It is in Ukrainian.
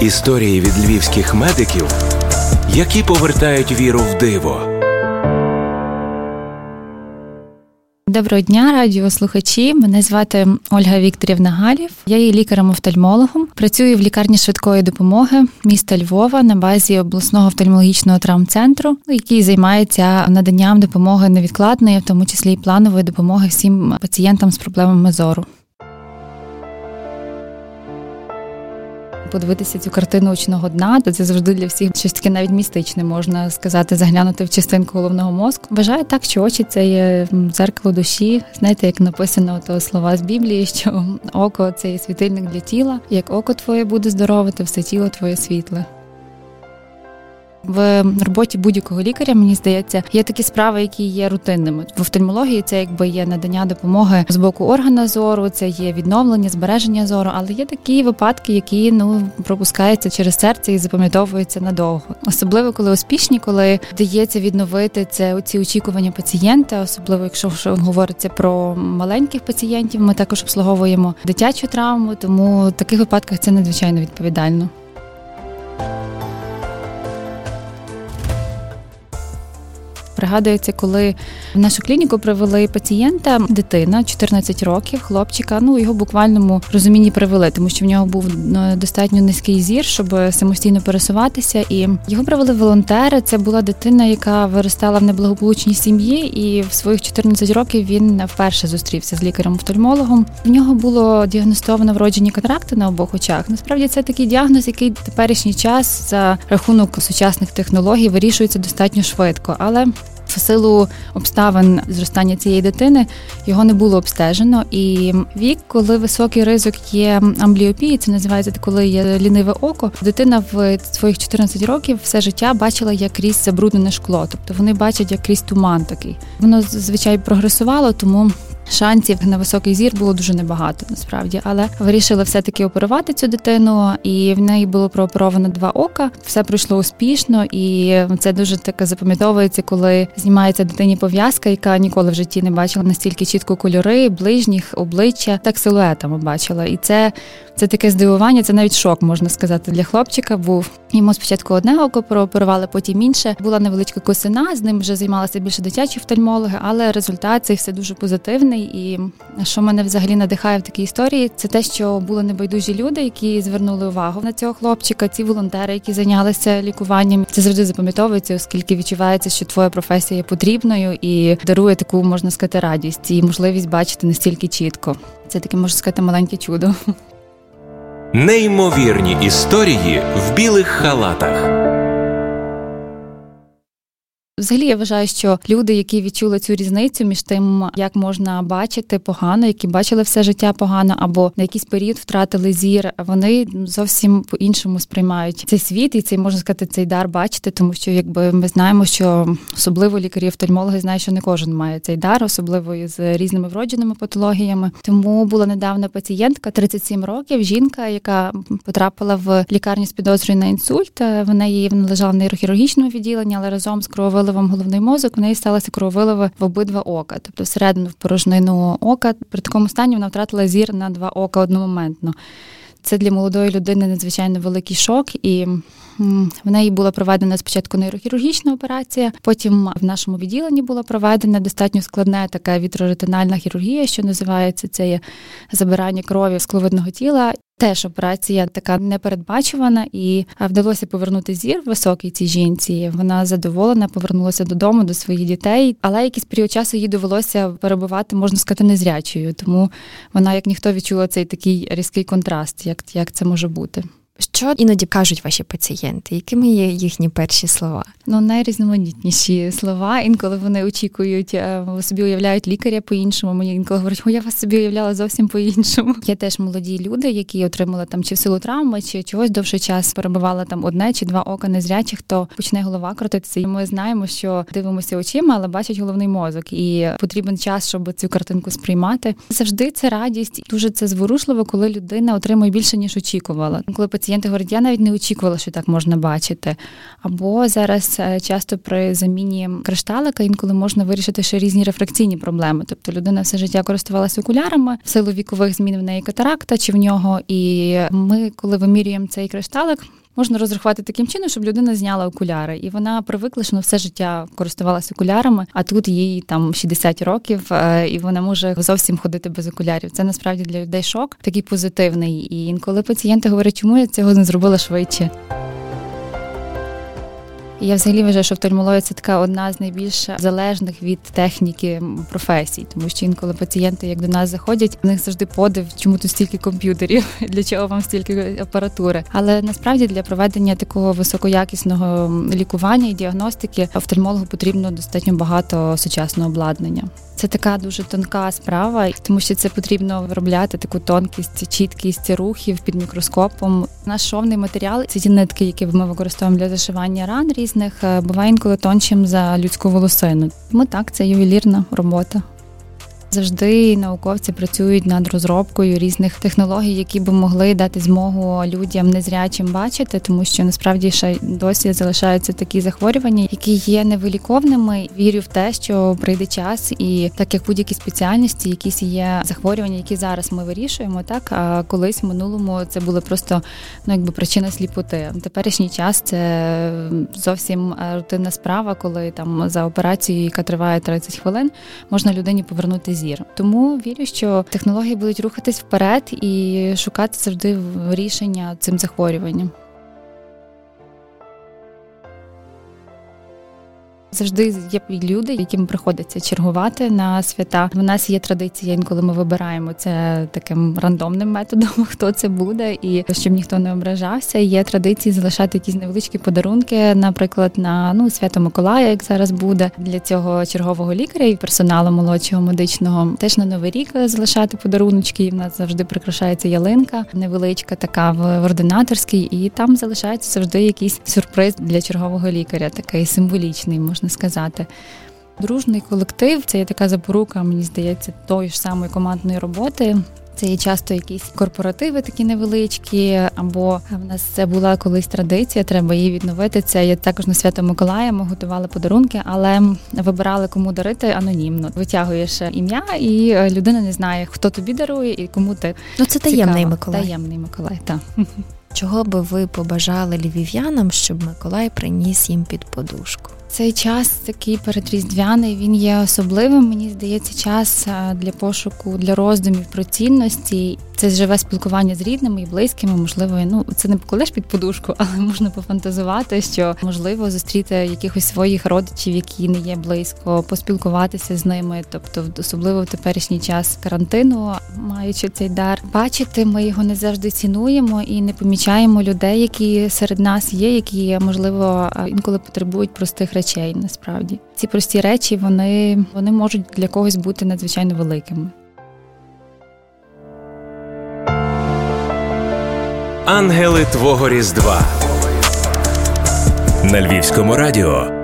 Історії від львівських медиків, які повертають віру в диво. Доброго дня, радіослухачі. Мене звати Ольга Вікторівна Галів. Я є лікарем-офтальмологом. Працюю в лікарні швидкої допомоги міста Львова на базі обласного офтальмологічного травмцентру, який займається наданням допомоги невідкладної, в тому числі і планової допомоги всім пацієнтам з проблемами зору. Подивитися цю картину очного дна, то це завжди для всіх щось таке навіть містичне, можна сказати, заглянути в частинку головного мозку. Вважаю так, що очі це є дзеркало душі. Знаєте, як написано то слова з Біблії, що око це є світильник для тіла. Як око твоє буде здорове, то все тіло твоє світле. В роботі будь-якого лікаря, мені здається, є такі справи, які є рутинними. В офтальмології це якби є надання допомоги з боку органа зору, це є відновлення, збереження зору, але є такі випадки, які ну пропускаються через серце і запам'ятовуються надовго. Особливо коли успішні, коли вдається відновити це ці очікування пацієнта, особливо якщо говориться про маленьких пацієнтів. Ми також обслуговуємо дитячу травму, тому в таких випадках це надзвичайно відповідально. Пригадується, коли в нашу клініку привели пацієнта, дитина 14 років, хлопчика. Ну його буквальному розумінні привели, тому що в нього був ну, достатньо низький зір, щоб самостійно пересуватися. І його привели волонтери. Це була дитина, яка виростала в неблагополучній сім'ї, і в своїх 14 років він вперше зустрівся з лікарем-офтальмологом. В нього було діагностовано вроджені катаракти на обох очах. Насправді це такий діагноз, який теперішній час за рахунок сучасних технологій вирішується достатньо швидко, але в силу обставин зростання цієї дитини його не було обстежено. І вік, коли високий ризик є амбліопії, це називається коли є ліниве око. Дитина в своїх 14 років все життя бачила як крізь забруднене шкло. Тобто вони бачать як крізь туман такий. Воно зазвичай прогресувало, тому шансів на високий зір було дуже небагато насправді, але вирішили все-таки оперувати цю дитину, і в неї було прооперовано два ока. Все пройшло успішно, і це дуже таке запам'ятовується, коли знімається дитині пов'язка, яка ніколи в житті не бачила настільки чітко кольори, ближніх, обличчя, так силуетами бачила. І це це таке здивування, це навіть шок, можна сказати, для хлопчика. Був йому спочатку одне око прооперували, потім інше. Була невеличка косина, з ним вже займалися більше дитячі офтальмологи, але результат цей все дуже позитивний. І що мене взагалі надихає в такій історії, це те, що були небайдужі люди, які звернули увагу на цього хлопчика. Ці волонтери, які зайнялися лікуванням, це завжди запам'ятовується, оскільки відчувається, що твоя професія є потрібною і дарує таку, можна сказати, радість і можливість бачити настільки чітко. Це таке можна сказати маленьке чудо. Неймовірні історії в білих халатах. Взагалі я вважаю, що люди, які відчули цю різницю між тим, як можна бачити погано, які бачили все життя погано, або на якийсь період втратили зір, вони зовсім по-іншому сприймають цей світ і цей можна сказати цей дар бачити, тому що якби ми знаємо, що особливо лікарі офтальмологи знають, що не кожен має цей дар, особливо з різними вродженими патологіями. Тому була недавна пацієнтка 37 років, жінка, яка потрапила в лікарню з підозрою на інсульт. Вона її лежала в нейрохірургічному відділенні, але разом з крововили крововиловом головний мозок, в неї сталося крововилови в обидва ока, тобто всередину в порожнину ока. При такому стані вона втратила зір на два ока одномоментно. Це для молодої людини надзвичайно великий шок, і в неї була проведена спочатку нейрохірургічна операція. Потім в нашому відділенні була проведена достатньо складна така вітроретинальна хірургія, що називається це є забирання крові з кловидного тіла. Теж операція така непередбачувана, і вдалося повернути зір високій цій жінці. Вона задоволена, повернулася додому до своїх дітей, але якийсь період часу їй довелося перебувати, можна сказати, незрячою. Тому вона, як ніхто, відчула цей такий різкий контраст, як, як це може бути. Що іноді кажуть ваші пацієнти? Якими є їхні перші слова? Ну найрізноманітніші слова. Інколи вони очікують, е, собі уявляють лікаря по-іншому. Мені інколи говорять, о, я вас собі уявляла зовсім по-іншому. Є теж молоді люди, які отримали там чи в силу травми, чи чогось довший час перебували там одне чи два ока незрячих, то почне голова крутитися. І ми знаємо, що дивимося очима, але бачать головний мозок, і потрібен час, щоб цю картинку сприймати. Завжди це радість, дуже це зворушливо, коли людина отримує більше ніж очікувала. Коли пацієнти говорять, я навіть не очікувала, що так можна бачити. Або зараз е, часто при заміні кришталика інколи можна вирішити ще різні рефракційні проблеми. Тобто людина все життя користувалася окулярами в силу вікових змін в неї катаракта чи в нього. І ми, коли вимірюємо цей кришталик, можна розрахувати таким чином, щоб людина зняла окуляри, і вона привикла, що на все життя користувалася окулярами, а тут їй там 60 років, е, і вона може зовсім ходити без окулярів. Це насправді для людей шок, такий позитивний. І інколи пацієнти говорять, чому я цього не зробила швидше. Я взагалі вважаю, що офтальмологія – це така одна з найбільш залежних від техніки професій, тому що інколи пацієнти, як до нас заходять, в них завжди подив, чому тут стільки комп'ютерів, для чого вам стільки апаратури. Але насправді для проведення такого високоякісного лікування і діагностики офтальмологу потрібно достатньо багато сучасного обладнання. Це така дуже тонка справа, тому що це потрібно виробляти таку тонкість, чіткість рухів під мікроскопом. Наш шовний матеріал це ті нитки, які ми використовуємо для зашивання ран різних, е, буває інколи тоншим за людську волосину. Тому так, це ювелірна робота. Завжди науковці працюють над розробкою різних технологій, які би могли дати змогу людям незрячим бачити, тому що насправді ще досі залишаються такі захворювання, які є невиліковними. Вірю в те, що прийде час, і так як будь-які спеціальності, якісь є захворювання, які зараз ми вирішуємо, так а колись в минулому це були просто ну якби причина сліпоти. В теперішній час це зовсім е, рутинна справа, коли там за операцією, яка триває 30 хвилин, можна людині повернути зір. Тому вірю, що технології будуть рухатись вперед і шукати завжди рішення цим захворюванням. Завжди є люди, яким приходиться чергувати на свята. У нас є традиція, інколи ми вибираємо це таким рандомним методом, хто це буде, і щоб ніхто не ображався. Є традиції залишати якісь невеличкі подарунки, наприклад, на ну свято Миколая, як зараз буде для цього чергового лікаря і персоналу молодшого медичного. Теж на новий рік залишати подаруночки. І в нас завжди прикрашається ялинка, невеличка така в ординаторській, і там залишається завжди якийсь сюрприз для чергового лікаря, такий символічний можна сказати. Дружний колектив це є така запорука, мені здається, тої ж самої командної роботи. Це є часто якісь корпоративи такі невеличкі, або в нас це була колись традиція, треба її відновити. Це є також на свято Миколая. Ми готували подарунки, але вибирали кому дарити анонімно. Витягуєш ім'я, і людина не знає, хто тобі дарує і кому ти. Ну це таємний Миколай. Таємний Миколай, так. Чого би ви побажали львів'янам, щоб Миколай приніс їм під подушку? Цей час такий передріздвяний, він є особливим. Мені здається, час для пошуку, для роздумів про цінності. Це живе спілкування з рідними і близькими. Можливо, ну це не покладеш під подушку, але можна пофантазувати, що можливо зустріти якихось своїх родичів, які не є близько, поспілкуватися з ними. Тобто, особливо в теперішній час карантину, маючи цей дар, бачити, ми його не завжди цінуємо і не помічаємо людей, які серед нас є, які можливо інколи потребують простих речей. Насправді ці прості речі вони, вони можуть для когось бути надзвичайно великими. Ангели Твого Різдва на Львівському радіо.